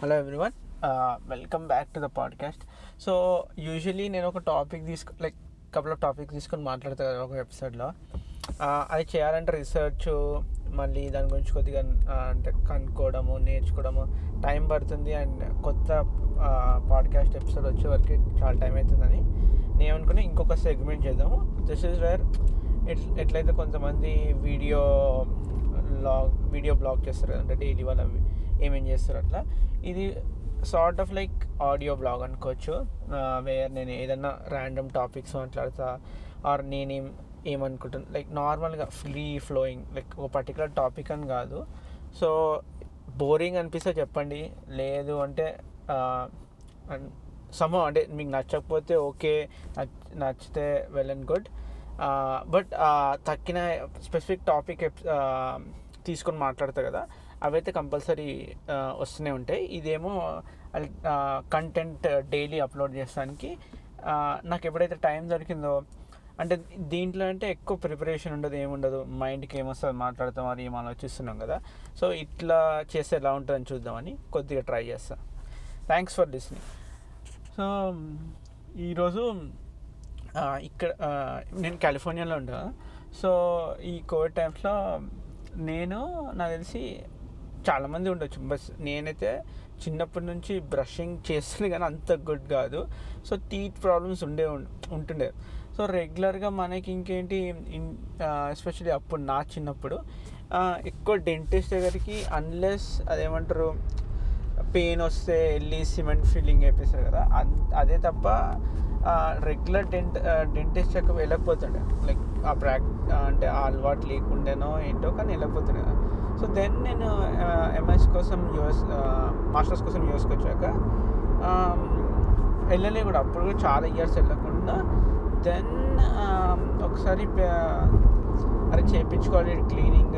Hello everyone welcome back to the podcast so usually నేను ఒక topic తీసుకు like couple of topic తీసుకొని మాట్లాడతా కదా ఒక ఎపిసోడ్లో uh, అది చేయాలంటే రీసెర్చ్ మళ్ళీ దాని గురించి కొద్దిగా uh, అంటే కనుక్కోవడము నేర్చుకోవడము టైం పడుతుంది అండ్ కొత్త uh, పాడ్కాస్ట్ ఎపిసోడ్ వచ్చే వరకు చాలా టైం అవుతుందని నేను అనుకుని ఇంకొక సెగ్మెంట్ చేద్దాము. దిస్ ఇస్ వేర్ ఎట్ ఎట్లయితే కొంతమంది వీడియో లాగ్ వీడియో బ్లాగ్ చేస్తారు అంటే డైలీ వాళ్ళ అవి ఏమేం చేస్తారు అట్లా. ఇది sort of like audio blog అనుకోవచ్చు. వేర్ నేను ఏదన్నా ర్యాండమ్ టాపిక్స్ మాట్లాడతా ఆర్ నేనేం ఏమనుకుంటున్నాను లైక్ నార్మల్గా ఫ్రీ ఫ్లోయింగ్ లైక్ ఒక పర్టికులర్ టాపిక్ అని కాదు. సో బోరింగ్ అనిపిస్తే చెప్పండి. లేదు అంటే సమో అంటే మీకు నచ్చకపోతే ఓకే నచ్చితే వెల్ అండ్ గుడ్ బట్ తక్కిన స్పెసిఫిక్ టాపిక్ తీసుకొని మాట్లాడతా కదా. అవైతే కంపల్సరీ వస్తూనే ఉంటాయి. ఇదేమో కంటెంట్ డైలీ అప్లోడ్ చేస్తానికి నాకు ఎప్పుడైతే టైం దొరికిందో అంటే దీంట్లో అంటే ఎక్కువ ప్రిపరేషన్ ఉండదు ఏముండదు. మైండ్కి ఏమొస్తుంది మాట్లాడతాం అది ఏం ఆలోచిస్తున్నాం కదా. సో ఇట్లా చేస్తే ఎలా ఉంటుందని చూద్దామని కొద్దిగా ట్రై చేస్తాను థ్యాంక్స్ ఫర్ లిస్నింగ్ సో ఈరోజు ఇక్కడ నేను కాలిఫోర్నియాలో ఉంటాను సో ఈ కోవిడ్ టైమ్స్లో నేను నాకు తెలిసి చాలామంది ఉండొచ్చు. బస్ నేనైతే చిన్నప్పటి నుంచి బ్రషింగ్ చేస్తుంది కానీ అంత గుడ్ కాదు. సో టీత్ ప్రాబ్లమ్స్ ఉండే ఉం- ఉంటుండే. సో రెగ్యులర్గా మనకి ఇంకేంటి ఎస్పెషల్లీ అప్పుడు నా చిన్నప్పుడు ఎక్కువ డెంటిస్ట్ దగ్గరికి అన్లెస్ అదేమంటారు పెయిన్ వస్తే వెళ్ళి సిమెంట్ ఫిల్లింగ్ వేపిస్తారు కదా అన్- అదే తప్ప రెగ్యులర్ డెంట్ డెంటిస్ట్ చెక్ వెళ్ళకపోతుండే. లైక్ ఆ ప్రాక్ అంటే ఆ అలవాటు లేకుండానో ఏంటో కానీ వెళ్ళకపోతుండే కదా. సో దెన్ నేను ఎంఎస్ కోసం యూఎస్ మాస్టర్స్ కోసం యూఎస్కి వచ్చాక వెళ్ళలే కూడా. అప్పుడు కూడా చాలా ఇయర్స్ వెళ్ళకుండా దెన్ ఒకసారి అరే చేయించుకోవాలి క్లీనింగ్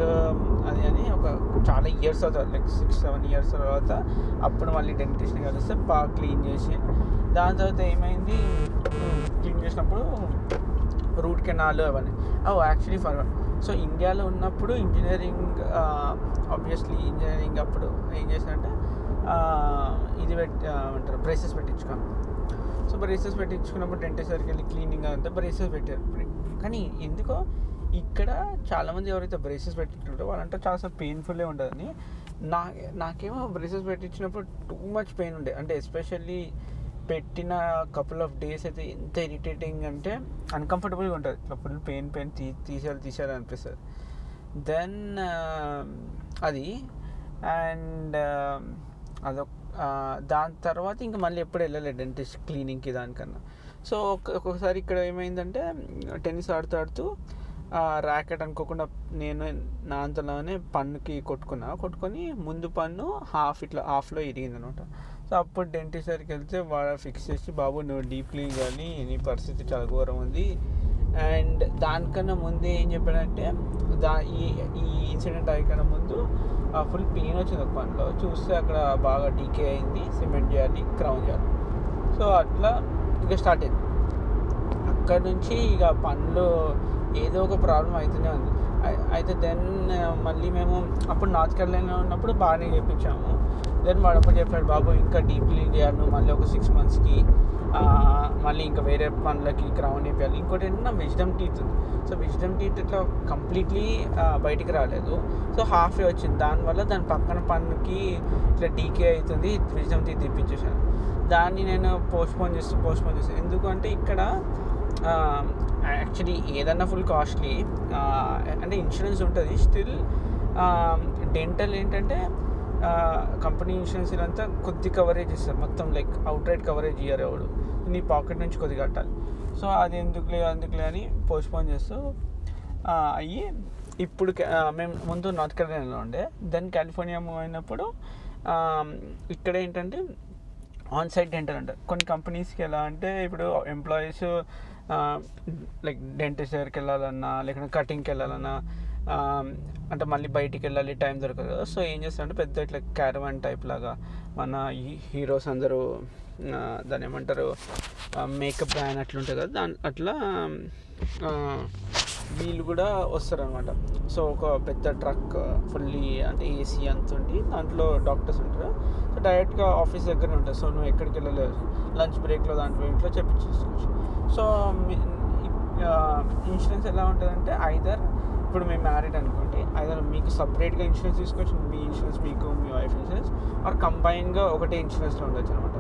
అది అని ఒక చాలా ఇయర్స్ తర్వాత లైక్ సిక్స్ సెవెన్ ఇయర్స్ తర్వాత అప్పుడు మళ్ళీ డెంటిస్ట్ని కలిస్తే బాగా క్లీన్ చేసి దాని తర్వాత ఏమైంది క్లీన్ చేసినప్పుడు రూట్ కెనాల్ అవన్నీ. ఓ యాక్చువల్లీ ఫర్ సో ఇండియాలో ఉన్నప్పుడు ఇంజనీరింగ్ ఆబ్వియస్లీ ఇంజనీరింగ్ అప్పుడు ఏం చేశానంటే ఇది పెట్టి అంటారు బ్రేసెస్ పెట్టించుకున్నాను. సో బ్రేసెస్ పెట్టించుకున్నప్పుడు డెంటిస్ట్ దగ్గరికి వెళ్ళి క్లీనింగ్ అంతా బ్రేసెస్ పెట్టారు. కానీ ఎందుకో ఇక్కడ చాలామంది ఎవరైతే బ్రేసెస్ పెట్టించుంటారో వాళ్ళంటే చాలా పెయిన్ఫుల్లే ఉండదని. నా నాకేమో బ్రేసెస్ పెట్టించినప్పుడు టూ మచ్ పెయిన్ ఉండే. అంటే ఎస్పెషల్లీ పెట్టిన కపుల్ ఆఫ్ డేస్ అయితే ఎంత ఇరిటేటింగ్ అంటే అన్కంఫర్టబుల్గా ఉంటుంది. ఇట్లా ఫుల్ పెయిన్ పెయిన్ తీ తీసేయాలి తీసేయాలి అనిపిస్తుంది. దెన్ um, అది. అండ్ um, అదొక దాని తర్వాత ఇంకా మళ్ళీ ఎప్పుడు వెళ్ళలేదు డెంటిస్ట్ క్లీనింగ్కి దానికన్నా. సో ఒక్క- ఒక్కొక్కసారి ఇక్కడ ఏమైందంటే టెన్నిస్ ఆడుతూ ఆడుతూ ర్యాకెట్ అనుకోకుండా నేను నా అంతలోనే పన్నుకి కొట్టుకున్నా. కొట్టుకొని ముందు పన్ను హాఫ్ ఇట్లా హాఫ్లో ఇరిగింది అనమాట సో అప్పుడు డెంటిస్ట్ దగ్గరికి వెళ్తే వాడు ఫిక్స్ చేసి బాబు నువ్వు డీప్ క్లీన్ కానీ నీ పరిస్థితి చాలా ఘోరం ఉంది. అండ్ దానికన్నా ముందే ఏం చెప్పాడంటే దా ఈ ఈ ఇన్సిడెంట్ అయ్యకన్నా ముందు ఫుల్ పెయిన్ వచ్చింది ఒక పనిలో. చూస్తే అక్కడ బాగా డీకే అయింది సిమెంట్ చేయాలి క్రౌన్ చేయాలి. సో అట్లా ఇక స్టార్ట్ అయింది. అక్కడ నుంచి ఇక పనులు ఏదో ఒక ప్రాబ్లం అవుతూనే ఉంది. అయితే దెన్ మళ్ళీ మేము అప్పుడు నార్త్ కేరళలో ఉన్నప్పుడు బాగానే చేయించాము దెన్ వాడు అప్పుడు చెప్పాడు బాబు ఇంకా డీప్ క్లీన్ చేయాలి మళ్ళీ ఒక సిక్స్ మంత్స్కి మళ్ళీ ఇంకా వేరే పనులకి గ్రౌండ్ అయిపోయాలి ఇంకోటి ఏంటంటే wisdom teeth so wisdom teeth ఇట్లా కంప్లీట్లీ బయటికి రాలేదు. సో హాఫ్ వే వచ్చింది. దానివల్ల దాని పక్కన పన్నుకి ఇట్లా డీకే అవుతుంది విజ్డమ్ టీత్ తెప్పించేసాను దాన్ని నేను పోస్ట్పోన్ చేస్తూ పోస్ట్పోన్ చేస్తాను ఎందుకంటే ఇక్కడ యాక్చువల్లీ ఏదన్నా ఫుల్ కాస్ట్లీ అంటే ఇన్సూరెన్స్ ఉంటుంది. స్టిల్ డెంటల్ ఏంటంటే కంపెనీ ఇన్సూరెన్స్ అంతా కొద్ది కవరేజ్ ఇస్తారు. మొత్తం లైక్ అవుట్ రైట్ కవరేజ్ ఇయ్యరు ఎవడు నీ పాకెట్ నుంచి కొద్దిగా కట్టాలి. సో అది ఎందుకులే అందుకులే అని పోస్ట్పోన్ చేస్తూ అయ్యి ఇప్పుడు మేము ముందు నార్త్ కెరళలో ఉండే. దెన్ కాలిఫోర్నియా మూవ్ అయినప్పుడు ఇక్కడ ఏంటంటే ఆన్ సైట్ డెంటల్ అంటారు. కొన్ని కంపెనీస్కి ఎలా అంటే ఇప్పుడు ఎంప్లాయీస్ లైక్ డెంటిస్ట్ దగ్గరికి వెళ్ళాలన్నా లేకుంటే కటింగ్కి వెళ్ళాలన్నా అంటే మళ్ళీ బయటికి వెళ్ళాలి టైం దొరకదు కదా. సో ఏం చేస్తారంటే పెద్ద ఇట్లా క్యారవాన్ టైప్ లాగా మన హీరోస్ అందరూ దాని ఏమంటారు మేకప్ బ్యాన్ అట్లా ఉంటుంది కదా దాని అట్లా వీళ్ళు కూడా వస్తారనమాట సో ఒక పెద్ద ట్రక్ ఫుల్లీ అంటే ఏసీ అంత ఉండి దాంట్లో డాక్టర్స్ ఉంటారు. సో డైరెక్ట్గా ఆఫీస్ దగ్గర ఉంటుంది సో నువ్వు ఎక్కడికి వెళ్ళలేదు. లంచ్ బ్రేక్లో దాంట్లో ఇంట్లో చెప్పించేసుకోవచ్చు. సో ఇన్సూరెన్స్ ఎలా ఉంటుందంటే ఐదర్ ఇప్పుడు మేము మ్యారీడ్ అనుకోండి ఐదర్ మీకు సపరేట్గా ఇన్సూరెన్స్ తీసుకోవచ్చు మీ ఇన్సూరెన్స్ మీకు మీ వైఫ్ ఇన్సూరెన్స్ ఆర్ కంబైన్గా ఒకటే ఇన్సూరెన్స్లో ఉండొచ్చు అనమాట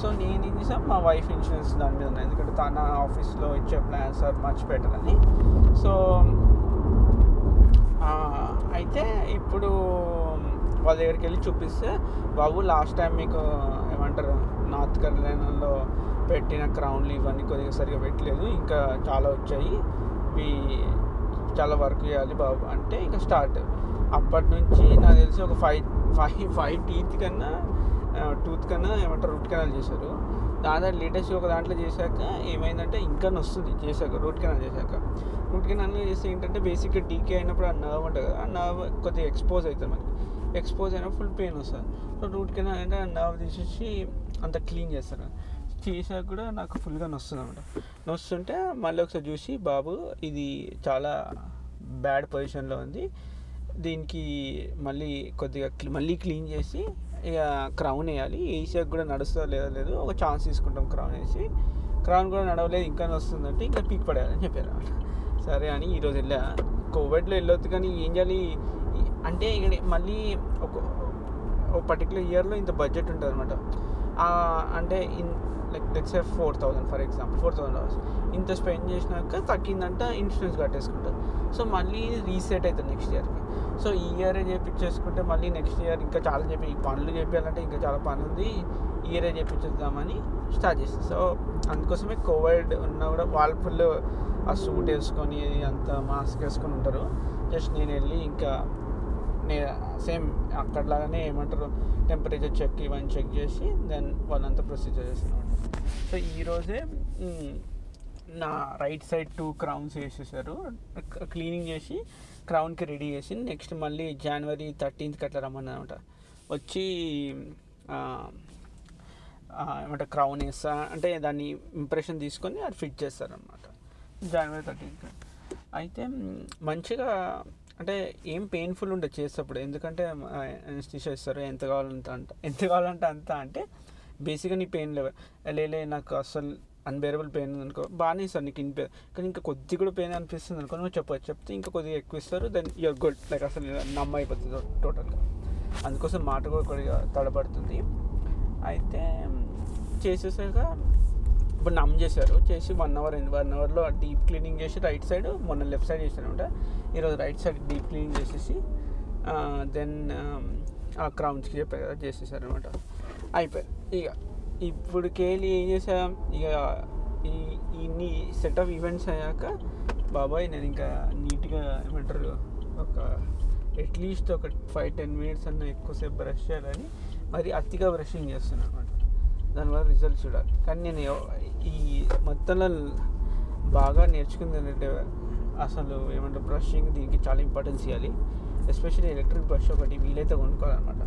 సో నేను ఏం చేసాను మా వైఫ్ ఇన్సూరెన్స్ దాని మీద ఉన్నాయి. ఎందుకంటే తన ఆఫీస్లో ఇచ్చే ప్లాన్స్ ఆర్ మచ్ బెటర్ అని. సో అయితే ఇప్పుడు వాళ్ళ దగ్గరికి వెళ్ళి చూపిస్తే బాబు లాస్ట్ టైం మీకు ఏమంటారు నార్త్ కరోలినాలో పెట్టిన క్రౌన్లు ఇవన్నీ కొద్దిగా సరిగా పెట్టలేదు. ఇంకా చాలా వచ్చాయి. మీ చాలా వర్క్ చేయాలి బాబు అంటే ఇంకా స్టార్ట్ అప్పటి నుంచి నాకు తెలిసి ఒక ఫైవ్ ఫైవ్ ఫైవ్ టీత్ కన్నా టూత్ కన్నా ఏమంటారు రూట్ కెనాల్ చేశారు. దాని లేటెస్ట్ ఒక దాంట్లో చేశాక ఏమైందంటే ఇంకా వస్తుంది చేశాక రూట్ కెనాల్ చేశాక. రూట్ కెనాల్ చేస్తే ఏంటంటే బేసిక్గా డీకే అయినప్పుడు ఆ నర్వ్ ఉంటుంది కదా ఆ నర్వ్ కొద్దిగా ఎక్స్పోజ్ అవుతుంది మనకి. ఎక్స్పోజ్ అయినా ఫుల్ పెయిన్ వస్తుంది. సో రూట్ కెనాల్ అంటే ఆ నర్వ్ తీసేసి అంత క్లీన్ చేస్తారు. చేశాక కూడా నాకు ఫుల్గా నొస్తుంది అనమాట నొస్తుంటే మళ్ళీ ఒకసారి చూసి బాబు ఇది చాలా బ్యాడ్ పొజిషన్లో ఉంది. దీనికి మళ్ళీ కొద్దిగా మళ్ళీ క్లీన్ చేసి ఇక క్రౌన్ వేయాలి. వేసాక కూడా నడుస్తుందో లేదో లేదు. ఒక ఛాన్స్ తీసుకుంటాం క్రౌన్ వేసి. క్రౌన్ కూడా నడవలేదు ఇంకా వస్తుందంటే ఇంకా పీక్ పడేయాలని చెప్పారు సరే అని ఈరోజు వెళ్ళా. కోవిడ్లో వెళ్ళొద్దు కానీ ఏం చేయాలి? అంటే ఇక్కడ మళ్ళీ ఒక ఒక పర్టికులర్ ఇయర్లో ఇంత బడ్జెట్ ఉంటుంది అనమాట అంటే in let's four thousand for example four thousand dollars ఇంత స్పెండ్ చేసినాక తగ్గిందంట ఇన్సూరెన్స్ కట్టేసుకుంటారు సో మళ్ళీ రీసెట్ అవుతుంది నెక్స్ట్ ఇయర్కి సో ఈ ఇయరే చేపించేసుకుంటే మళ్ళీ నెక్స్ట్ ఇయర్ ఇంకా చాలా చెప్పి ఈ పనులు చేపించాలంటే ఇంకా చాలా పని ఉంది ఈ ఇయరే చేపించేద్దామని స్టార్ట్ చేస్తాం సో అందుకోసమే కోవిడ్ ఉన్నా కూడా వాళ్ళు ఫుల్ ఆ సూట్ వేసుకొని అంత మాస్క్ వేసుకొని ఉంటారు జస్ట్ నేను వెళ్ళి ఇంకా నే సేమ్ అక్కడలాగానే ఏమంటారు టెంపరేచర్ చెక్ ఇవన్నీ చెక్ చేసి దెన్ వాళ్ళంతా ప్రొసీజర్ చేస్తున్నాను సో ఈరోజే నా రైట్ సైడ్ టూ క్రౌన్స్ వేసేసారు. క్లీనింగ్ చేసి క్రౌన్కి రెడీ చేసి నెక్స్ట్ మళ్ళీ జనవరి థర్టీన్త్కి అట్లా రమ్మని అనమాట వచ్చి ఏమంట క్రౌన్ వేస్తా అంటే దాన్ని ఇంప్రెషన్ తీసుకొని అది ఫిట్ చేస్తారనమాట జనవరి థర్టీన్త్ అయితే మంచిగా అంటే ఏం పెయిన్ఫుల్ ఉండదు చేసేటప్పుడు. ఎందుకంటే అనస్థిషియా ఇస్తారు ఎంత కావాలంటే అంత ఎంత కావాలంటే అంత అంటే బేసిక్గా నీ పెయిన్ లేవ లేలే నాకు అసలు అన్బేరబుల్ పెయిన్ అనుకో బాగానే ఇస్తారు నీకు ఇన్పే కానీ ఇంకా కొద్ది కూడా పెయిన్ అనిపిస్తుంది అనుకో నువ్వు చెప్పచ్చు చెప్తే ఇంకా కొద్దిగా ఎక్కువ ఇస్తారు దెన్ యూర్ గుడ్ లైక్ అసలు నమ్మ అయిపోతుంది టోటల్గా. అందుకోసం మాట కూడా కొద్దిగా తడబడుతుంది. అయితే చేసేసాక ఇప్పుడు నమ్ చేశారు చేసి వన్ అవర్ అయింది వన్ అవర్లో డీప్ క్లీనింగ్ చేసి రైట్ సైడ్ మొన్న లెఫ్ట్ సైడ్ చేశారనమాట. ఈరోజు రైట్ సైడ్ డీప్ క్లీనింగ్ చేసేసి దెన్ ఆ క్రౌన్స్కి చెప్పారు కదా చేసేసారనమాట. అయిపోయారు. ఇక ఇప్పటికేళి ఏం చేసాం ఇక ఈ ఇన్ని సెట్ ఆఫ్ ఈవెంట్స్ అయ్యాక బాబాయ్ నేను ఇంకా నీట్గా ఏమంటారు ఒక అట్లీస్ట్ ఒక ఫైవ్ టెన్ మినిట్స్ అన్న ఎక్కువసేపు బ్రష్ చేయాలని మరి అతిగా బ్రషింగ్ చేస్తున్నాను అనమాట దానివల్ల రిజల్ట్ చూడాలి. కానీ నేను ఈ మొత్తంలో బాగా నేర్చుకుంది ఏంటంటే అసలు ఏమంటారు బ్రషింగ్ దీనికి చాలా ఇంపార్టెన్స్ ఇవ్వాలి. ఎస్పెషల్లీ ఎలక్ట్రిక్ బ్రష్ ఒకటి వీలైతే కొనుక్కోవాలన్నమాట.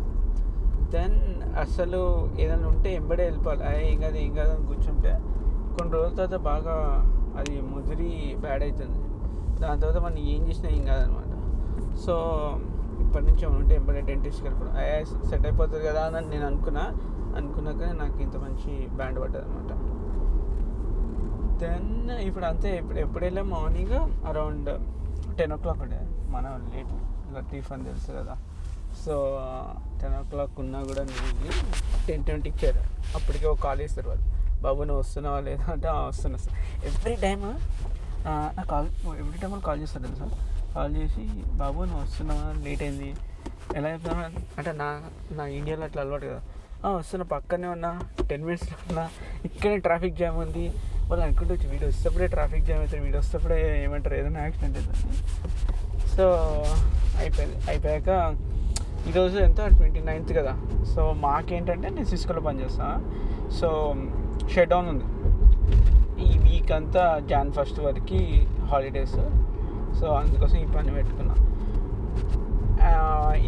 దెన్ అసలు ఏదైనా ఉంటే ఎంబడే వెళ్ళిపోవాలి. "ఆ, ఏం కాదు ఏం కాదు అని కూర్చుంటే కొన్ని రోజుల తర్వాత బాగా అది ముదిరి బ్యాడ్ అవుతుంది. దాని తర్వాత మనం ఏం చేసినా ఏం కాదనమాట. సో ఇప్పటి నుంచి ఉంటే ఎంబడే డెంటిస్ట్కి వెళ్ళిపోవడం. అయ్యా సెట్ అయిపోతుంది కదా అని నేను అనుకున్నా. అనుకున్నాక నాకు ఇంత మంచి బ్యాండ్ పడ్డది అనమాట దెన్ ఇప్పుడు అంతే ఇప్పుడు ఎప్పుడు వెళ్ళా? Morning around ten o'clock ఉండే. మనం లేట్ లటీఫ్ అని తెలుసు కదా. సో టెన్ ఓ క్లాక్ ఉన్నా కూడా నేను టెన్ ట్వంటీకి ఇచ్చారు అప్పటికే ఒక కాల్ చేస్తారు వాళ్ళు. బాబు నువ్వు వస్తున్నావా లేదా? అంటే వస్తున్నా సార్. ఎవ్రీ టైమ్ నా కాల్ ఎవ్రీ టైం కాల్ చేస్తారు తెలుసా? కాల్ చేసి బాబు నువ్వు వస్తున్నావా? లేట్ అయింది. ఎలా చెప్తాను అంటే నా నా ఇండియాలో అట్లా అలవాటు కదా. వస్తున్నా పక్కనే ఉన్నా టెన్ మినిట్స్లో ఉన్నా ఇక్కడే ట్రాఫిక్ జామ్ ఉంది. వాళ్ళు అనుకుంటూ వచ్చి వీడు వస్తేప్పుడే ట్రాఫిక్ జామ్ అవుతుంది వీడు వస్తేప్పుడే ఏమంటారు ఏదైనా యాక్సిడెంట్ అవుతుంది. సో అయిపోయింది. అయిపోయాక ఈరోజు ఎంత? ట్వంటీ నైన్త్ కదా. సో మాకేంటంటే నేను సిస్కోలో పనిచేస్తాను సో షట్ డౌన్ ఉంది. ఈ వీక్ అంతా జాన్ ఫస్ట్ వరకు హాలిడేస్. సో అందుకోసం ఈ పని పెట్టుకున్నా.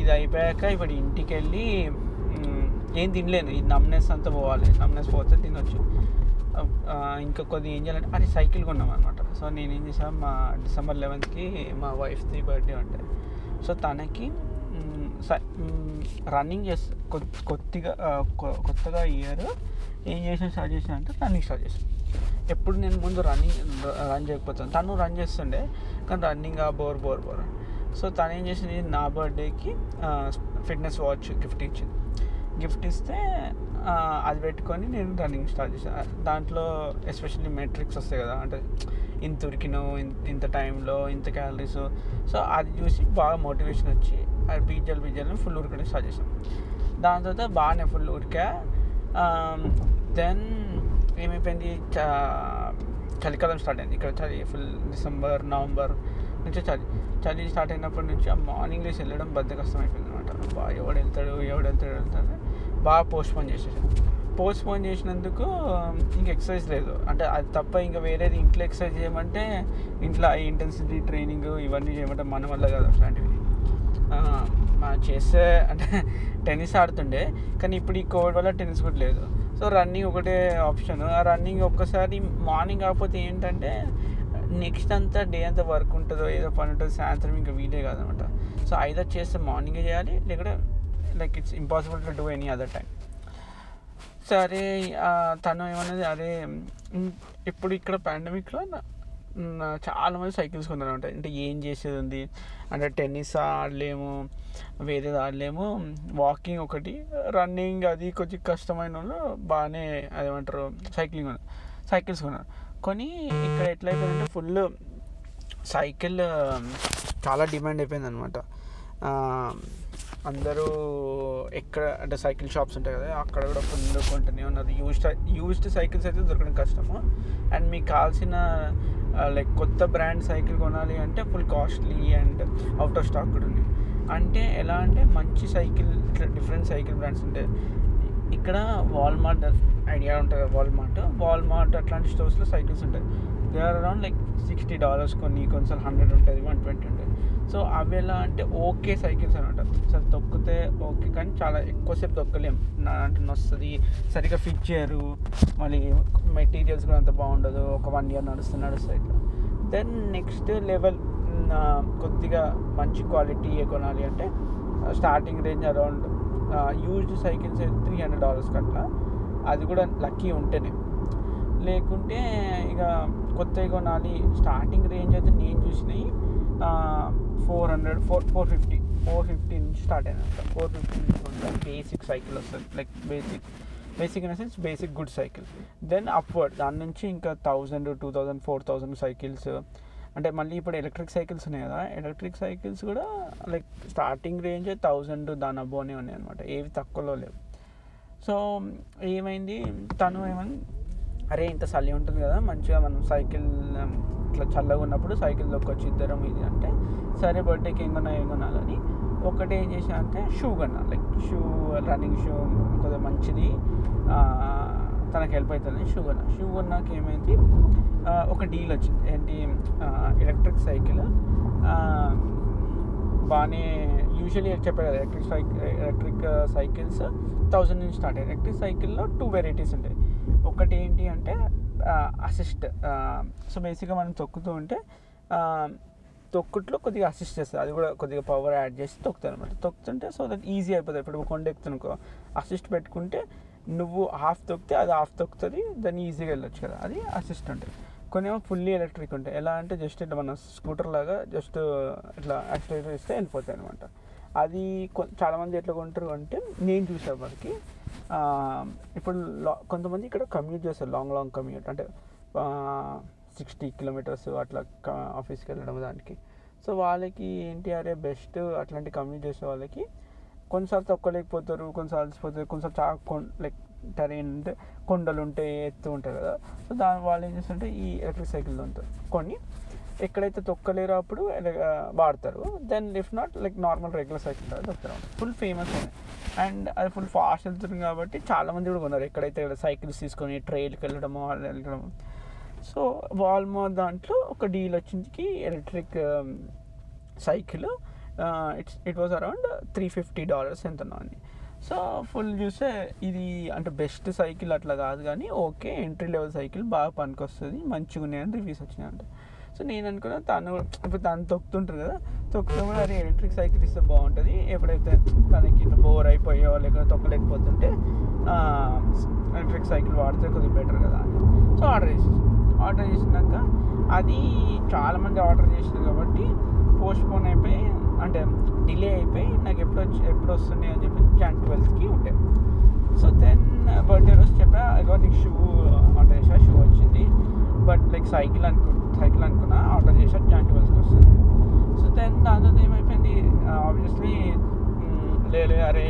ఇది అయిపోయాక ఇప్పుడు ఇంటికి వెళ్ళి ఏం తినలేను ఈ నమ్నెస్ అంతా పోవాలి. నమ్నెస్ పోతే తినొచ్చు. ఇంకా కొద్దిగా ఏం చేయాలంటే అది సైకిల్ కొన్నాం అనమాట సో నేను ఏం చేసాను మా డిసెంబర్ లెవెన్త్కి మా వైఫ్ది బర్త్డే ఉంటుంది. సో తనకి రన్నింగ్ చేస్తా కొద్దిగా కొత్తగా ఇయర్ ఏం చేసిన స్టార్ట్ చేసిన అంటే రన్నింగ్ స్టార్ట్ చేసాను ఎప్పుడు నేను ముందు రన్నింగ్ రన్ చేయకపోతాను తను రన్ చేస్తుండే కానీ రన్నింగ్ ఆ బోర్ బోర్ బోర్ సో తను ఏం చేసింది నా బర్త్డేకి ఫిట్నెస్ వాచ్ గిఫ్ట్ ఇచ్చింది గిఫ్ట్ ఇస్తే అది పెట్టుకొని నేను రన్నింగ్ స్టార్ట్ చేశాను దాంట్లో ఎస్పెషల్లీ మెట్రిక్స్ వస్తాయి కదా అంటే ఇంత ఉరికినో ఇంత టైంలో ఇంత క్యాలరీస్ సో అది చూసి బాగా మోటివేషన్ వచ్చి అది బీజాలు బీజాలు ఫుల్ ఉరకడం స్టార్ట్ చేసాం దాని తర్వాత బాగానే ఫుల్ ఉరికా దెన్ ఏమైపోయింది? చ- చలికాలం స్టార్ట్ అయింది. ఇక్కడ చలి ఫుల్ డిసెంబర్ నవంబర్ నుంచి చలి. చలి స్టార్ట్ అయినప్పటి నుంచి ఆ మార్నింగ్ లేసి వెళ్ళడం బద్ద కష్టం అయిపోయింది అనమాట బాగా ఎవడు వెళ్తాడు ఎవడు వెళ్తాడు వెళ్తాడు బాగా పోస్ట్పోన్ చేసేసాను పోస్ట్పోన్ చేసినందుకు ఇంక ఎక్సర్సైజ్ లేదు. అంటే అది తప్ప ఇంకా వేరేది ఇంట్లో ఎక్సర్సైజ్ చేయమంటే ఇంట్లో ఇంటెన్సిటీ ట్రైనింగ్ ఇవన్నీ చేయమంటే మన వల్ల కాదు అట్లాంటివి. మా చేస్తే అంటే టెన్నిస్ ఆడుతుండే కానీ ఇప్పుడు ఈ కోవిడ్ వల్ల టెన్నిస్ కూడా లేదు. సో రన్నింగ్ ఒకటే ఆప్షన్ ఆ రన్నింగ్ ఒక్కసారి మార్నింగ్ కాకపోతే ఏంటంటే నెక్స్ట్ అంతా డే అంతా వర్క్ ఉంటుందో ఏదో పని ఉంటుందో సాయంత్రం ఇంకా వీలే కాదనమాట. సో ఐదో చేస్తే మార్నింగే చేయాలి లేకపోతే like it's impossible to do any other time సరే తను ఏమన్నది అరే ఇప్పుడు ఇక్కడ పాండమిక్లో చాలా మంది సైకిల్స్ కొందరు అనమాట అంటే ఏం చేసేది ఉంది అంటే టెన్నిస్ ఆడలేము వేరేది ఆడలేము. వాకింగ్ ఒకటి రన్నింగ్ అది కొంచెం కష్టమైన వాళ్ళు బాగానే అదేమంటారు సైక్లింగ్ సైకిల్స్ కొన్నారు. కొని ఇక్కడ ఎట్లయిపోయిందంటే ఫుల్ సైకిల్ చాలా డిమాండ్ అయిపోయింది అనమాట అందరూ ఎక్కడ అంటే సైకిల్ షాప్స్ ఉంటాయి కదా అక్కడ కూడా ఫుల్ కొంటూనే ఉన్నారు. యూజ్డ్ యూజ్డ్ సైకిల్స్ అయితే దొరకడం కష్టము. అండ్ మీకు కావాల్సిన లైక్ కొత్త బ్రాండ్ సైకిల్ కొనాలి అంటే full costly and out of stock కూడా ఉంది. అంటే ఎలా అంటే మంచి సైకిల్ ఇట్లా డిఫరెంట్ సైకిల్ బ్రాండ్స్ ఉంటాయి ఇక్కడ వాల్మార్ట్ ఐడియా ఉంటుంది వాల్మార్ట్ వాల్మార్ట్ అట్లాంటి స్టోర్స్లో సైకిల్స్ ఉంటాయి. They are around like sixty dollars కొన్ని కొంచెం హండ్రెడ్ ఉంటుంది వన్ ట్వంటీ ఉంటుంది. సో అవి ఎలా అంటే ఓకే సైకిల్స్ అనమాట సార్ తొక్కితే ఓకే కానీ చాలా ఎక్కువసేపు తొక్కలేం. నా అంటే వస్తుంది సరిగ్గా ఫిట్ చేయరు. మళ్ళీ మెటీరియల్స్ కూడా అంత బాగుండదు. ఒక వన్ ఇయర్ నడుస్తూ నడుస్తుంది ఇట్లా. దెన్ నెక్స్ట్ లెవెల్ కొద్దిగా మంచి క్వాలిటీ కొనాలి అంటే starting range around used cycles three hundred dollars అట్లా అది కూడా లక్కీ ఉంటేనే. లేకుంటే ఇక కొత్తవి కొనాలి. స్టార్టింగ్ రేంజ్ అయితే నేను చూసినవి four hundred four four fifty four fifty నుంచి స్టార్ట్ అయినంత ఫోర్ ఫిఫ్టీ నుంచి ఉంటుంది బేసిక్ సైకిల్ వస్తుంది. Like basic basic in sense basic good cycle. Then upward దాని నుంచి ఇంకా thousand two thousand four thousand cycles. అంటే మళ్ళీ ఇప్పుడు ఎలక్ట్రిక్ సైకిల్స్ ఉన్నాయి కదా ఎలక్ట్రిక్ సైకిల్స్ కూడా లైక్ స్టార్టింగ్ రేంజ్ థౌజండ్ దాని అబ్బోనే ఉన్నాయి అనమాట ఏవి తక్కువలో లేవు. సో ఏమైంది? తను ఏమైంది అరే ఇంత చలి ఉంటుంది కదా మంచిగా మనం సైకిల్ ఇట్లా చల్లగా ఉన్నప్పుడు సైకిల్ దొక్కొచ్చి ఇద్దరం ఇది అంటే సరే బర్త్డేకి ఏం కొన్నా ఏం కొనాలని. ఒకటి ఏం చేసా అంటే షూ కొన్నా లైక్ షూ రన్నింగ్ షూ కొద్దిగా మంచిది. తనకు హెల్ప్ అవుతుంది షూ కొన్నా. షూ కొన్నాక ఏమైంది? ఒక డీల్ వచ్చింది. ఏంటి? ఎలక్ట్రిక్ సైకిల్ బాగానే యూజువల్లీ చెప్పారు కదా electric cycle electric cycles thousand నుంచి స్టార్ట్ అయ్యాయి. ఎలక్ట్రిక్ సైకిల్లో టూ వెరైటీస్ ఉంటాయి. ఒకటి ఏంటి అంటే అసిస్ట్ సో బేసిక్గా మనం తొక్కుతూ ఉంటే తొక్కుట్లో కొద్దిగా అసిస్ట్ చేస్తుంది అది కూడా కొద్దిగా పవర్ యాడ్ చేసి తొక్కుతారు అనమాట తొక్కుతుంటే సో దట్ ఈజీ అయిపోతుంది. ఇప్పుడు కొండ ఎక్కుతునుకో అసిస్ట్ పెట్టుకుంటే నువ్వు హాఫ్ తొక్కితే అది హాఫ్ తొక్కుతుంది దాన్ని ఈజీగా వెళ్ళొచ్చు కదా. అది అసిస్ట్ ఉంటుంది. కొన్ని ఏమో ఫుల్లీ ఎలక్ట్రిక్ ఉంటాయి. ఎలా అంటే జస్ట్ ఇట్లా మన స్కూటర్ లాగా జస్ట్ ఇట్లా యాక్సిలేటర్ ఇస్తే వెళ్ళిపోతాయి అనమాట అది కొ- చాలామంది ఎట్లా కొంటారు అంటే నేను చూసే వారికి ఇప్పుడు లా- కొంతమంది ఇక్కడ కమ్యూట్ చేస్తారు లాంగ్ లాంగ్ కమ్యూట్ అంటే సిక్స్టీ కిలోమీటర్స్ అట్లా ఆఫీస్కి వెళ్ళడం దానికి. సో వాళ్ళకి ఏంటి అరే బెస్ట్ అట్లాంటి కమ్యూట్ చేసే వాళ్ళకి కొన్నిసార్లు తొక్కలేకపోతారు కొన్నిసార్లు అలసిపోతారు కొన్నిసార్లు చాలా కొండ లైక్ టెరైన్ అంటే కొండలు ఉంటాయి ఎత్తు ఉంటాయి కదా. సో దాని వాళ్ళు ఏం చేస్తుంటే ఈ ఎలక్ట్రిక్ సైకిల్ ఉంటారు కొన్ని ఎక్కడైతే తొక్కలేరో అప్పుడు వాడతారు. Then if not like normal regular cycle దొరుకుతారు. ఫుల్ ఫేమస్ అండ్ అది ఫుల్ ఫాస్ట్ వెళ్తుంది కాబట్టి చాలామంది కూడా కొన్నారు. ఎక్కడైతే సైకిల్స్ తీసుకొని ట్రైల్కి వెళ్ళడము వెళ్ళడము. సో వాల్మో దాంట్లో ఒక డీల్ వచ్చింది electric um, cycle. It's it was around three fifty dollars ఎంత ఉంది. సో ఫుల్ చూస్తే ఇది అంటే బెస్ట్ సైకిల్ అట్లా కాదు కానీ ఓకే ఎంట్రీ లెవెల్ సైకిల్ బాగా పనికొస్తుంది మంచిగా ఉన్నాయని రివ్యూస్ వచ్చినాయి అంటే సో నేను అనుకున్నా తను ఇప్పుడు తను తొక్కుతుంటారు కదా తొక్కుతున్నప్పుడు అది ఎలక్ట్రిక్ సైకిల్ ఇస్తే బాగుంటుంది. ఎప్పుడైతే తనకి ఇట్లా బోర్ అయిపోయో లేకపోతే తొక్కలేకపోతుంటే ఎలక్ట్రిక్ సైకిల్ వాడితే కొద్దిగా బెటర్ కదా అని. సో ఆర్డర్ చేసేసి. ఆర్డర్ చేసినాక అది చాలామంది ఆర్డర్ చేసారు కాబట్టి పోస్ట్పోన్ అయిపోయి అంటే డిలే అయిపోయి నాకు ఎప్పుడు వచ్చి ఎప్పుడు వస్తున్నాయి అని చెప్పి జాన్ ట్వెల్త్కి ఉండే. సో దెన్ బర్త్డే రోజు చెప్పా ఇగో నీకు షూ ఆర్డర్ చేసా షూ వచ్చింది. బట్ లైక్ సైకిల్ అనుకు సైకిల్ అనుకున్నా ఆర్డర్ చేసా జాయింట్ ట్వెల్త్కి వస్తుంది. సో దెన్ దాంతో ఏమైపోయింది? ఆబ్వియస్లీ లేదు అరే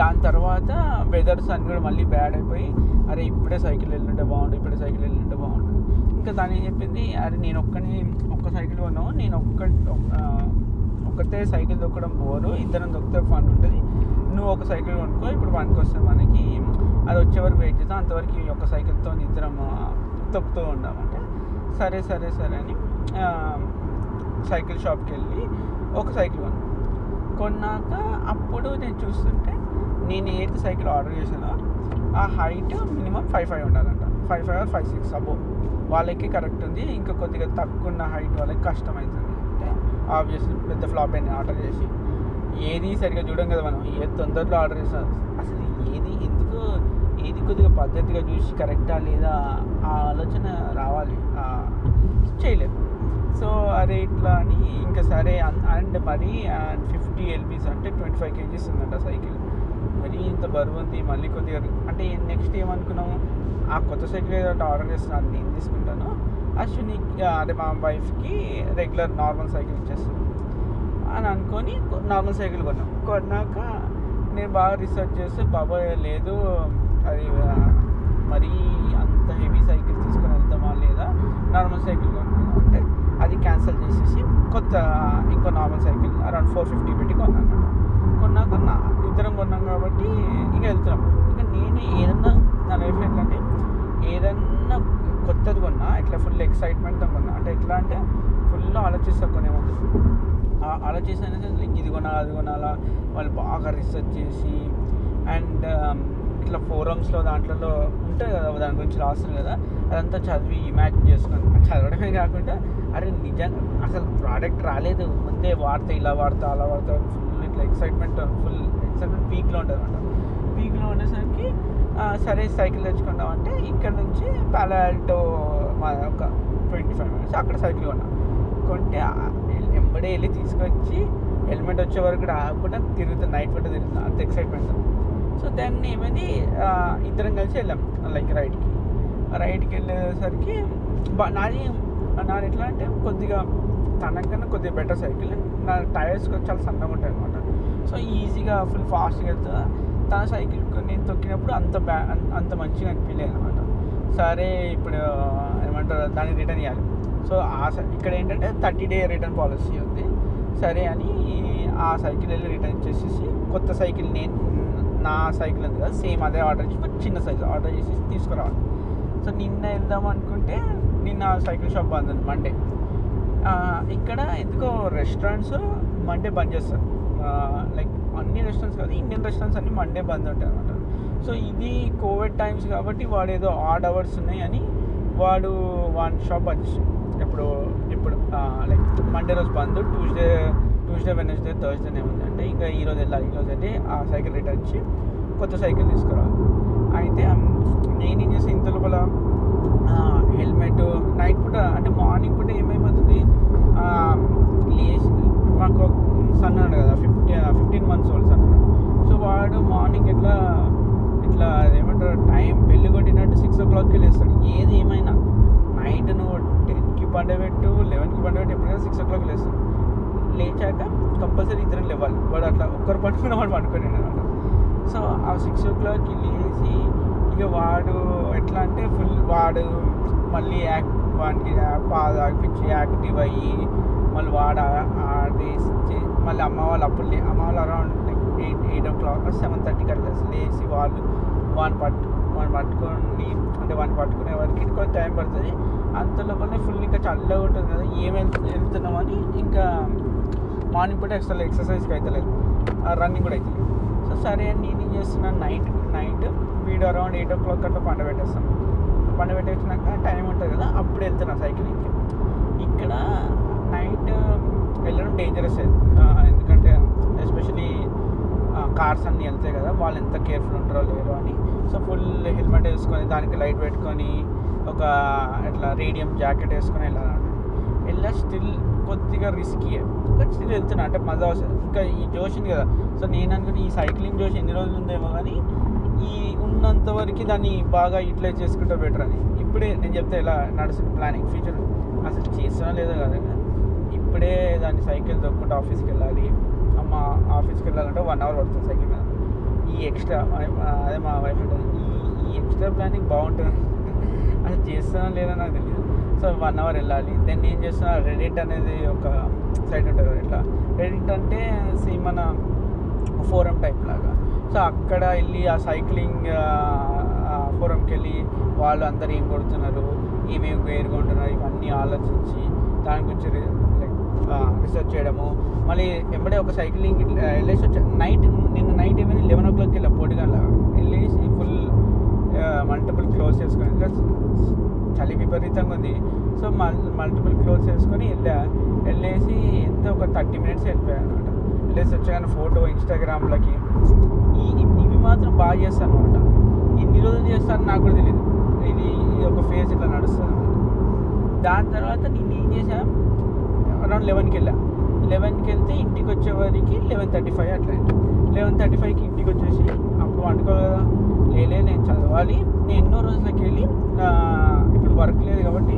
దాని తర్వాత వెదర్స్ అన్ని కూడా మళ్ళీ బ్యాడ్ అయిపోయి అరే ఇప్పుడే సైకిల్ వెళ్ళింటే బాగుండు ఇప్పుడే సైకిల్ వెళ్ళింటే బాగుండు. ఇంకా దాని ఏం చెప్పింది? అరే నేను ఒక్కని ఒక్క సైకిల్ కొన్నావు నేను ఒక్క ఒక్కతే సైకిల్ దొక్కడం బోరు ఇద్దరం దొక్కితే ఫన్ ఉంటుంది. నువ్వు ఒక సైకిల్ కొనుక్కో ఇప్పుడు పనికి వస్తుంది మనకి అది వచ్చే వరకు వెయిట్ చేస్తాం అంతవరకు ఈ ఒక్క సైకిల్తో ఇద్దరం తొక్కుతూ ఉండామంటే సరే సరే సరే అని సైకిల్ షాప్కి వెళ్ళి ఒక సైకిల్ కొన్నాను కొన్నాక అప్పుడు నేను చూస్తుంటే నేను ఏది సైకిల్ ఆర్డర్ చేసానో ఆ హైట్ మినిమం ఫైవ్ ఫైవ్ ఉండాలంట. ఫైవ్ ఫైవ్ ఫైవ్ సిక్స్ అబో వాళ్ళకి కరెక్ట్ ఉంది. ఇంకా కొద్దిగా తక్కువ ఉన్న హైట్ వాళ్ళకి కష్టమవుతుంది అంటే ఆబ్వియస్లీ పెద్ద ఫ్లాప్ అయింది ఆర్డర్ చేసి. ఏది సరిగ్గా చూడం కదా మనం. ఏది తొందరలో ఆర్డర్ చేసాం అసలు ఏది ఎందుకు ఇది కొద్దిగా పద్ధతిగా చూసి కరెక్టా లేదా ఆ ఆలోచన రావాలి. చేయలేదు. సో అరే ఇట్లా అని ఇంకా సరే అన్- అండ్ మరి ఫిఫ్టీ ఎల్బీస్ అంటే ట్వంటీ ఫైవ్ కేజీస్ ఉందంట సైకిల్. మరి ఇంత బరువు ఉంది మళ్ళీ కొద్దిగా అంటే నెక్స్ట్ ఏమనుకున్నాము ఆ కొత్త సైకిల్ ఏదో ఆర్డర్ చేస్తున్నాను నేను తీసుకుంటాను. అశ్విని అదే మా వైఫ్కి రెగ్యులర్ నార్మల్ సైకిల్ ఇచ్చేస్తాను అని అనుకొని నార్మల్ సైకిల్ కొన్నాం. కొన్నాక నేను బాగా రీసెర్చ్ చేస్తే బాబాయ్ లేదు అది మరీ అంత హెవీ సైకిల్ తీసుకొని వెళ్తామా లేదా నార్మల్ సైకిల్ కొనుక్కుందాం అంటే అది క్యాన్సిల్ చేసేసి కొత్త ఇంకో normal cycle around four fifty పెట్టి కొన్నాను కొన్నా కొన్నాక నా ఇద్దరం కొన్నాం కాబట్టి ఇక వెళ్తున్నాం. ఇంకా నేను ఏదన్నా నా లైఫ్లో ఎట్లా అంటే ఏదన్నా కొత్తది కొన్నా ఇట్లా ఫుల్ ఎక్సైట్మెంట్తో కొన్నా. అంటే ఎట్లా అంటే ఫుల్ ఆలోచిస్తా కొనే ముందు. లైక్ ఇది కొనాలా అది కొనాలా. వాళ్ళు బాగా రీసెర్చ్ చేసి అండ్ ఇట్లా ఫోరమ్స్లో దాంట్లో ఉంటాయి కదా దాని గురించి రాస్తారు కదా అదంతా చదివి ఇమాజిన్ చేసుకుని. చదవడమే కాకుండా అరే నిజంగా అసలు ప్రోడక్ట్ రాలేదు. ముందే వాడితే ఇలా వాడతా అలా వాడతా ఫుల్ ఇట్లా ఎక్సైట్మెంట్ ఫుల్ ఎక్సైట్మెంట్ పీక్లో ఉంటుంది అనమాట పీక్లో ఉండేసరికి సరే సైకిల్ తెచ్చుకుందాం అంటే ఇక్కడ నుంచి పాలాల్టో మా ఒక ట్వంటీ ఫైవ్ మినిట్స్ అక్కడ సైకిల్ కొన్నా. కొంటే ఆ వెంబడే వెళ్ళి తీసుకొచ్చి హెల్మెట్ వచ్చే వరకు కూడా ఆగకుండా తిరుగుతుంది నైట్ పూట తిరుగుతుంది అంత ఎక్సైట్మెంట్ సో దాన్ని ఏమైంది? ఇద్దరం కలిసి వెళ్ళాం లైక్ రైడ్కి రైడ్కి వెళ్ళేసరికి నాది నాది ఎట్లా అంటే కొద్దిగా తనకన్నా కొద్దిగా బెటర్ సైకిల్ నా టైర్స్ చాలా సన్నగా ఉంటాయి అనమాట సో ఈజీగా ఫుల్ ఫాస్ట్గా వెళ్తుందా తన సైకిల్ నేను తొక్కినప్పుడు అంత బ్యా అంత మంచిగా అనిపించలేదు అనమాట సరే ఇప్పుడు ఏమంటారు దాన్ని రిటర్న్ ఇవ్వాలి సో ఆ సై- ఇక్కడ ఏంటంటే థర్టీ డే రిటర్న్ పాలసీ ఉంది. సరే అని ఆ సైకిల్ వెళ్ళి రిటర్న్ చేసేసి కొత్త సైకిల్ నేను నా సైకిల్ ఉంది కదా సేమ్ అదే ఆర్డర్ చేసి చిన్న సైజు ఆర్డర్ చేసి తీసుకురావాలి. సో నిన్న వెళ్దాం అనుకుంటే నిన్న సైకిల్ షాప్ బంద్ ఉంది మండే ఇక్కడ ఎందుకో రెస్టారెంట్స్ మండే బంద్ చేస్తారు. లైక్ అన్ని రెస్టారెంట్స్ కాదు ఇండియన్ రెస్టారెంట్స్ అన్ని మండే బంద్ ఉంటాయి అనమాట సో ఇది కోవిడ్ టైమ్స్ కాబట్టి వాడు ఏదో ఆడ్ అవర్స్ ఉన్నాయని వాడు వన్ షాప్ బంద్ చేసాడు ఇప్పుడు ఇప్పుడు లైక్ మండే రోజు బంద్ ట్యూస్డే ట్యూస్డే వెనస్డే థర్స్డే ఉంది అంటే ఇంకా ఈ రోజు వెళ్ళాలి ఈ రోజు వెళ్ళి ఆ సైకిల్ రిటర్న్ ఇచ్చి కొత్త సైకిల్ తీసుకురావాలి. అయితే నేనేం చేసి ఇంత లోపల హెల్మెట్ నైట్ పూట అంటే మార్నింగ్ పూట ఏమైపోతుంది? లేచి మాకు సన్ అన్నాడు కదా fifty fifteen months old son so వాడు మార్నింగ్ ఇట్లా ఇట్లా ఏమంటారు టైం పెళ్ళి కొట్టినట్టు సిక్స్ ఓ క్లాక్కి వెళ్ళేస్తాడు ఏది ఏమైనా నైట్ నువ్వు టెన్కి పండబెట్టు లెవెన్కి పండబెట్టు ఎప్పుడైనా సిక్స్ ఓ క్లాక్ వెళ్ళేస్తాడు లేచాక కంపల్సరీ ఇద్దరు లేవాలి. వాడు అట్లా ఒక్కరు పట్టుకున్న వాడు పట్టుకొని అనమాట. సో ఆ సిక్స్ ఓ క్లాక్కి లేచి ఇక వాడు ఎట్లా అంటే ఫుల్ వాడు మళ్ళీ యాక్ట్ వాడికి పాద ఆగిపించి యాక్టివ్ అయ్యి మళ్ళీ వాడు ఆడేసి మళ్ళీ అమ్మ వాళ్ళు అప్పుడు లే అమ్మ వాళ్ళు around like eight eight o'clock seven థర్టీకి అట్లా లేచి వాళ్ళు వాడిని పట్టు వాడిని పట్టుకొని అంటే వాడిని పట్టుకునే వరకు కొంచెం టైం పడుతుంది. అంత లోపలనే ఫుల్ ఇంకా చల్లగా ఉంటుంది కదా ఏం వెళ్తు వెళ్తున్నామని ఇంకా మార్నింగ్ పూట అసలు ఎక్సర్సైజ్కి అవుతలేదు రన్నింగ్ కూడా అవుతుంది సో సరే అని నేనేం చేస్తున్నాను నైట్ నైట్ వీడు అరౌండ్ ఎయిట్ ఓ క్లాక్ అట్లా పండబెట్టేస్తాను పండు పెట్టేసినాక టైం ఉంటుంది కదా అప్పుడు వెళ్తున్నా సైక్లింగ్కి. ఇక్కడ నైట్ వెళ్ళడం డేంజరస్ ఎందుకంటే ఎస్పెషలీ కార్స్ అన్నీ వెళ్తాయి కదా వాళ్ళు ఎంత కేర్ఫుల్ ఉంటారో లేరో అని. సో ఫుల్ హెల్మెట్ వేసుకొని దానికి లైట్ పెట్టుకొని ఒక ఇట్లా రేడియం జాకెట్ వేసుకొని వెళ్ళాలంటే వెళ్ళా స్టిల్ కొద్దిగా రిస్కీ కానీ వెళ్తున్నా అంటే మజా వస్తుంది. ఇంకా ఈ జోష్ ఉంది కదా సో నేను అనుకుని ఈ సైక్లింగ్ జోష్ ఎన్ని రోజులు ఉందేమో కానీ ఈ ఉన్నంత వరకు దాన్ని బాగా యూటిలైజ్ చేసుకుంటే బెటర్ అని. ఇప్పుడే నేను చెప్తే ఇలా నడుస్తుంది ప్లానింగ్ ఫ్యూచర్ అసలు చేస్తున్నా లేదో కదా ఇప్పుడే దాన్ని సైకిల్ తొక్కుంటే ఆఫీస్కి వెళ్ళాలి. అమ్మ ఆఫీస్కి వెళ్ళాలంటే వన్ అవర్ పడుతుంది సైకిల్ మీద. ఈ ఎక్స్ట్రా అదే మా వైఫ్ ఉంటుంది ఈ ఈ ఎక్స్ట్రా ప్లానింగ్ బాగుంటుంది? అసలు చేస్తున్నా లేదో నాకు తెలియదు సో వన్ అవర్ వెళ్ళాలి. దెన్ ఏం చేస్తున్నా రెడిట్ అనేది ఒక సైట్ ఉంటుంది కదా ఇట్లా. ఏంటంటే సి మన ఫోరం టైప్ లాగా. సో అక్కడ వెళ్ళి ఆ సైక్లింగ్ ఫోరంకి వెళ్ళి వాళ్ళు అందరు ఏం కొడుతున్నారు ఏమేమి వేరుగా ఉంటున్నారు ఇవన్నీ ఆలోచించి దాని గురించి లైక్ రీసెర్చ్ చేయడము. మళ్ళీ ఎంబడే ఒక సైక్లింగ్ వెళ్ళేసి వచ్చా నైట్ నిన్న నైట్ ఏమైనా లెవెన్ ఓ క్లాక్కి వెళ్ళా పోటీగా వెళ్ళేసి ఫుల్ మల్టిపుల్ క్లోజ్ చేసుకొని ఇంకా చలి విపరీతంగా ఉంది. సో మల్ మల్టిపుల్ క్లోజ్ చేసుకొని వెళ్ళా వెళ్ళేసి ఎంత ఒక థర్టీ మినిట్స్ వెళ్ళిపోయాను అనమాట వెళ్ళేసి వచ్చాను ఫోటో ఇన్స్టాగ్రామ్లకి. ఈ ఇవి మాత్రం బాగా చేస్తాను అనమాట ఇన్ని రోజులు చేస్తాను నాకు కూడా తెలియదు ఇది ఇది ఒక ఫేజ్ ఇట్లా నడుస్తుంది అనమాట దాని తర్వాత నేను ఏం చేశాను అరౌండ్ లెవెన్కి వెళ్ళా. లెవెన్కి వెళ్తే ఇంటికి వచ్చేవారికి లెవెన్ థర్టీ ఫైవ్ అట్లా లెవెన్ థర్టీ ఫైవ్కి ఇంటికి వచ్చేసి అప్పుడు వండుకోవాలి కదా. లేలే నేను చదవాలి. నేను ఎన్నో రోజులకి వెళ్ళి ఇప్పుడు వర్క్ లేదు కాబట్టి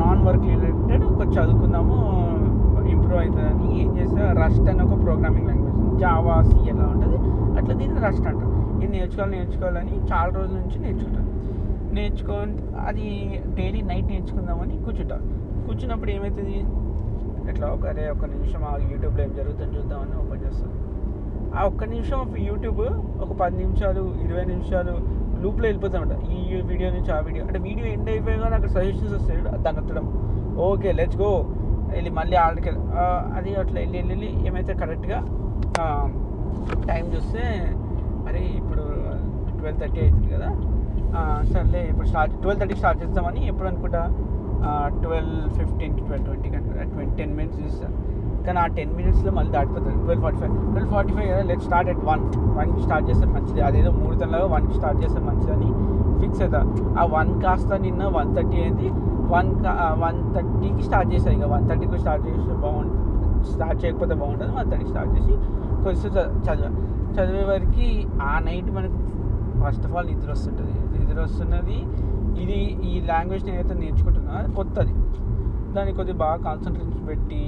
నాన్ వర్క్ రిలేటెడ్ ఒక చదువుకుందాము ఇంప్రూవ్ అవుతుందని ఏం చేస్తా రస్ట్ అని ఒక ప్రోగ్రామింగ్ లాంగ్వేజ్ జావా సి ఎలా ఉంటుంది అట్లా దీన్ని రస్ట్ అంటారు. ఇది నేర్చుకోవాలి నేర్చుకోవాలని చాలా రోజుల నుంచి నేర్చుకుంటాను. నేర్చుకో అది డైలీ నైట్ నేర్చుకుందామని కూర్చుంటా. కూర్చున్నప్పుడు ఏమవుతుంది ఇట్లా ఒక అరే ఒక నిమిషం ఆ యూట్యూబ్లో ఏం జరుగుతుందో చూద్దామని ఒక ఆ ఒక్క నిమిషం యూట్యూబ్ ఒక పది నిమిషాలు ఇరవై నిమిషాలు లూప్లో వెళ్ళిపోతామంట. ఈ వీడియో నుంచి ఆ వీడియో. అంటే వీడియో ఎండ్ అయిపోయాక అక్కడ సజెషన్స్ వస్తాయి చూడు, దాన్ని ఎత్తడం. ఓకే లెట్స్ గో వెళ్ళి మళ్ళీ ఆడికి అది అట్లా వెళ్ళి వెళ్ళి ఏమైతే కరెక్ట్గా టైం చూస్తే మరి ఇప్పుడు ట్వెల్వ్ థర్టీ అవుతుంది కదా. సర్లే ఇప్పుడు స్టార్ట్ ట్వెల్వ్ థర్టీ స్టార్ట్ చేస్తామని ఎప్పుడు అనుకుంటా? ట్వెల్వ్ ఫిఫ్టీన్కి ట్వెల్వ్ ట్వంటీకి కంటే ట్వంటీ టెన్ మినిట్స్ చూస్తాను కానీ ఆ టెన్ మినిట్స్లో మళ్ళీ దాటిపోతుంది twelve forty five twelve forty five కదా లెట్ స్టార్ట్ ఎట్ వన్ వన్కి స్టార్ట్ చేస్తే మంచిది. అదేదో మూడు తనలాగా వన్కి స్టార్ట్ చేస్తే మంచిదని ఫిక్స్ అవుతా. ఆ వన్ కాస్త నిన్న వన్ థర్టీ అయింది. వన్ వన్ థర్టీకి స్టార్ట్ చేసాను ఇక. వన్ థర్టీకి స్టార్ట్ చేస్తే బాగుంటుంది స్టార్ట్ చేయకపోతే బాగుంటుంది వన్ థర్టీ స్టార్ట్ చేసి కొంచెం చదివా. చదివే వరకు ఆ నైట్ మనకు ఫస్ట్ ఆఫ్ ఆల్ నిద్ర వస్తుంటుంది. నిద్ర వస్తున్నది. ఇది ఈ లాంగ్వేజ్ నేనైతే నేర్చుకుంటున్నా. కొత్తది. దాన్ని కొద్దిగా బాగా కాన్సన్ట్రేషన్ పెట్టి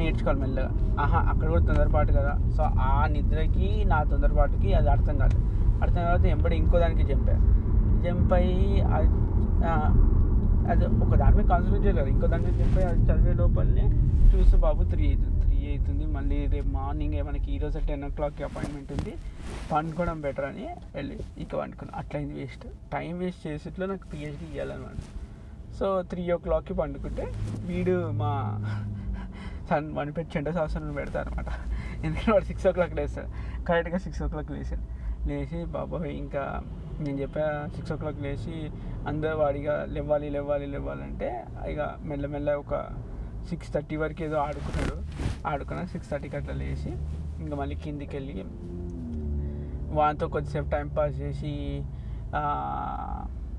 నేర్చుకోవాలి మెల్లగా. ఆహా అక్కడ కూడా తొందరపాటు కదా. సో ఆ నిద్రకి నా తొందరపాటుకి అది అర్థం కాదు. అర్థం కాకపోతే ఎంబడి ఇంకో దానికి జంపా జంప్ అయ్యి అది ఒక దాని మీద కాన్సన్ట్రేట్ చేయలేదు ఇంకో దాని మీద జంప్ అయ్యి అది చదివే లోపలనే చూస్తే బాబు త్రీ అవుతుంది త్రీ అవుతుంది మళ్ళీ రేపు మార్నింగ్ మనకి ఈరోజు టెన్ ఓ క్లాక్కి అపాయింట్మెంట్ ఉంది. పండుకోవడం బెటర్ అని వెళ్ళి ఇక పండుకున్నాను అట్లయింది వేస్ట్ టైం వేస్ట్ చేసేట్లో నాకు పిహెచ్డీ ఇవ్వాలన్నమాట సో త్రీ ఓ క్లాక్కి పండుకుంటే వీడు మా సన్ వన్ పెట్టి చెండ శాసనం పెడతారు అనమాట ఎందుకంటే వాడు సిక్స్ ఓ క్లాక్ లేస్తాడు. కరెక్ట్గా సిక్స్ ఓ క్లాక్ లేచాడు లేచి బాబాయ్ ఇంకా నేను చెప్పా సిక్స్ ఓ క్లాక్ లేచి అందరూ వాడిగా లేవాలి లేవాలి లేవాలంటే ఇక మెల్లమెల్ల ఒక సిక్స్ థర్టీ వరకు ఏదో ఆడుకున్నాడు. ఆడుకున్నా సిక్స్ థర్టీకి అట్లా లేచి ఇంకా మళ్ళీ కిందికి వెళ్ళి వానితో కొద్దిసేపు టైం పాస్ చేసి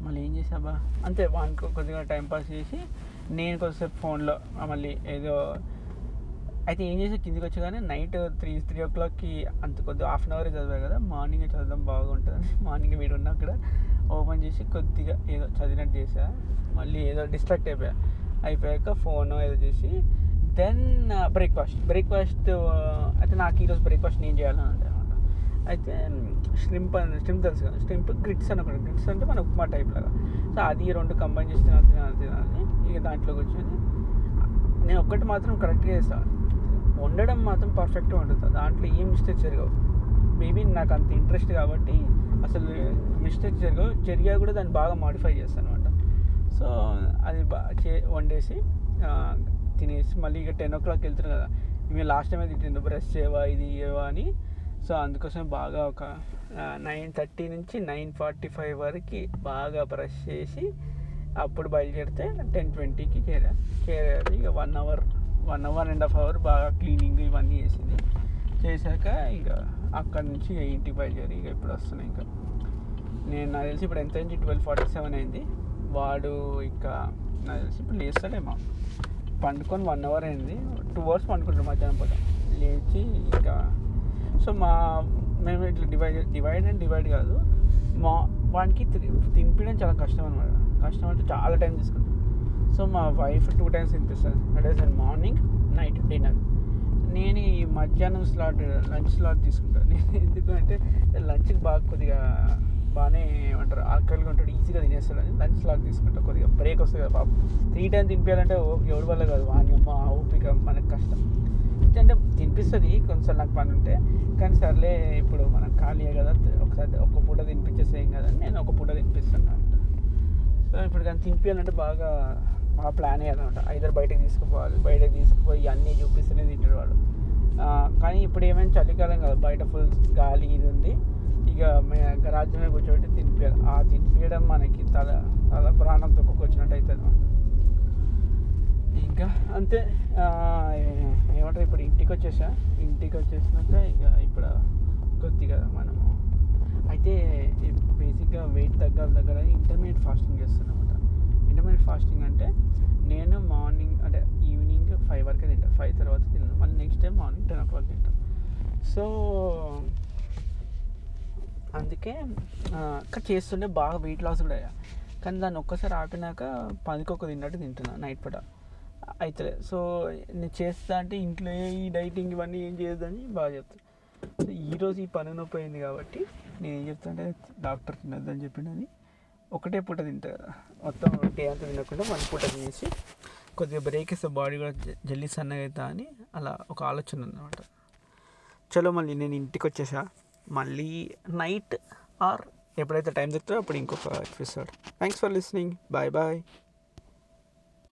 మళ్ళీ ఏం చేసాబా అంతే వానికి కొద్దిగా టైం పాస్ చేసి నేను కొద్దిసేపు ఫోన్లో మళ్ళీ ఏదో అయితే ఏం చేసా కిందికి వచ్చి కానీ నైట్ త్రీ త్రీ ఓ క్లాక్కి అంత కొద్దిగా హాఫ్ అన్ అవర్ చదివా కదా మార్నింగ్ చదవడం బాగుంటుంది మార్నింగ్ వీడు ఉన్నా కూడా ఓపెన్ చేసి కొద్దిగా ఏదో చదివినట్టు చేసా మళ్ళీ ఏదో డిస్ట్రాక్ట్ అయిపోయా అయిపోయాక ఫోన్ ఏదో చేసి దెన్ బ్రేక్ఫాస్ట్ బ్రేక్ఫాస్ట్ అయితే నాకు ఈరోజు బ్రేక్ఫాస్ట్ నేను చేయాలని అంటే అనమాట అయితే స్ట్రింప్ అని స్ట్రింప్ తెలుసు కదా స్ట్రింప్ గ్రిట్స్ అని ఒకటి గ్రిట్స్ అంటే మన ఉప్మా టైప్ లాగా సో అది రెండు కంబైన్ చేసి తినాలి తినాలి తినాలి ఇక దాంట్లో కూర్చొని నేను ఒక్కటి మాత్రం కరెక్ట్గా చేస్తాను వండడం మాత్రం పర్ఫెక్ట్గా వండుతాను దాంట్లో ఏం మిస్టేక్స్ జరగవు? మేబీ నాకు అంత ఇంట్రెస్ట్ కాబట్టి అసలు మిస్టేక్స్ జరగవు. జరిగా కూడా దాన్ని బాగా మాడిఫై చేస్తాను అనమాట సో అది బా చే వండేసి తినేసి మళ్ళీ ఇక టెన్ ఓ క్లాక్ వెళ్తున్నారు కదా. మేము లాస్ట్ టైం అయితే తిండు బ్రష్ చేయవా ఇది ఏవా అని. సో అందుకోసం బాగా ఒక నైన్ థర్టీ నుంచి నైన్ ఫార్టీ ఫైవ్ వరకు బాగా బ్రష్ చేసి అప్పుడు బయలుదేరితే టెన్ ట్వంటీకి చేరా చేరారు. ఇక one hour one hour and half hour బాగా క్లీనింగ్ ఇవన్నీ చేసింది. చేశాక ఇక అక్కడి నుంచి ఇక ఇంటికి బయలుదేరి ఇక ఇప్పుడు వస్తున్నాయి ఇంకా. నేను నాకు తెలిసి ఇప్పుడు ఎంత అయింది? ట్వెల్వ్ ఫార్టీ సెవెన్ అయింది. వాడు ఇంకా నాకు తెలిసి ఇప్పుడు లేస్తాడేమో పండుకొని వన్ అవర్ అయింది. టూ అవర్స్ పండుకుంటాం మధ్యాహ్నం పూట. లేచి ఇంకా సో మా మేము ఇట్లా డివైడ్ డివైడ్ అండ్ డివైడ్ కాదు. మా వానికి తినిపించడం చాలా కష్టం అనమాట కష్టం అంటే చాలా టైం తీసుకుంటాం సో మా wife two times తినిపిస్తుంది. That is morning night dinner నేను ఈ మధ్యాహ్నం స్లాట్ లంచ్ స్లాట్ తీసుకుంటాను నేను ఎందుకంటే లంచ్కి బాగా కొద్దిగా బాగానే ఏమంటారు ఆకలిగా ఉంటాడు ఈజీగా తినేస్తాడని లంచ్ స్లాట్ తీసుకుంటా. కొద్దిగా బ్రేక్ వస్తుంది కదా బాబు త్రీ టైం తినిపించాలంటే ఎవరి వల్ల కాదు? వాణి అమ్మ ఓపిక మనకు కష్టం. అంటే తినిపిస్తుంది కొంచెం నాకు పని ఉంటే. కానీ సర్లే ఇప్పుడు మనం ఖాళీయే కదా ఒకసారి ఒక్క పూట తినిపించేసేయం కదా అని నేను ఒక పూట తినిపిస్తున్నాను సో ఇప్పుడు కానీ తినిపించాలంటే బాగా మా ప్లాన్ అనమాట ఐదర్ బయటకు తీసుకుపోవాలి బయటకు తీసుకుపోయి అన్నీ చూపిస్తూనే తింటారు వాళ్ళు కానీ ఇప్పుడు ఏమైనా చలికాలం కాదు బయట ఫుల్ గాలి ఇది ఉంది. ఇక గరాజ్ మీద కూర్చోబెట్టి తినిపించాలి ఆ తినిపించడం మనకి తల తల ప్రాణం తొక్కుకొచ్చినట్టు అవుతుంది అనమాట ఇంకా అంతే. ఏమంటారు? ఇప్పుడు ఇంటికి వచ్చేసా ఇంటికి వచ్చేసినాక ఇక ఇప్పుడు కొద్దిగా మనము. అయితే బేసిక్గా వెయిట్ తగ్గాలి దగ్గర ఇంటర్మీడియట్ ఫాస్టింగ్ చేస్తున్నాం అనమాట ఇంటర్మీడియట్ ఫాస్టింగ్ అంటే నేను మార్నింగ్ అంటే ఈవినింగ్ ఫైవ్ వరకే తింటాను ఫైవ్ తర్వాత తిన్నాను మళ్ళీ next time morning ten o'clock తింటాను సో అందుకే ఆ, చేస్తుంటే బాగా వెయిట్ లాస్ కూడా అయ్యా. కానీ దాన్ని ఒక్కసారి ఆపినాక పదికొక్క తిన్నట్టు తింటున్నా నైట్ పూట. అయితే సో నేను చేస్తా అంటే ఇంట్లో ఈ డైటింగ్ ఇవన్నీ ఏం చేయొద్దని బాగా చెప్తాను ఈరోజు ఈ పని నొప్పి అయింది కాబట్టి నేను ఏం చెప్తా అంటే డాక్టర్ తినొద్దని చెప్పిండని ఒకటే పూట తింటా. కదా మొత్తం డే అంతా తినకుండా వన్ పూట తినేసి కొద్దిగా బ్రేక్ వేస్తే బాడీ కూడా జ- సన్నగా అవుతా అని అలా ఒక ఆలోచన అనమాట చలో మళ్ళీ నేను ఇంటికి వచ్చేసా మళ్ళీ నైట్ ఆర్ ఎప్పుడైతే టైం దొరుకుతుందో అప్పుడు ఇంకొక episode thanks for listening bye bye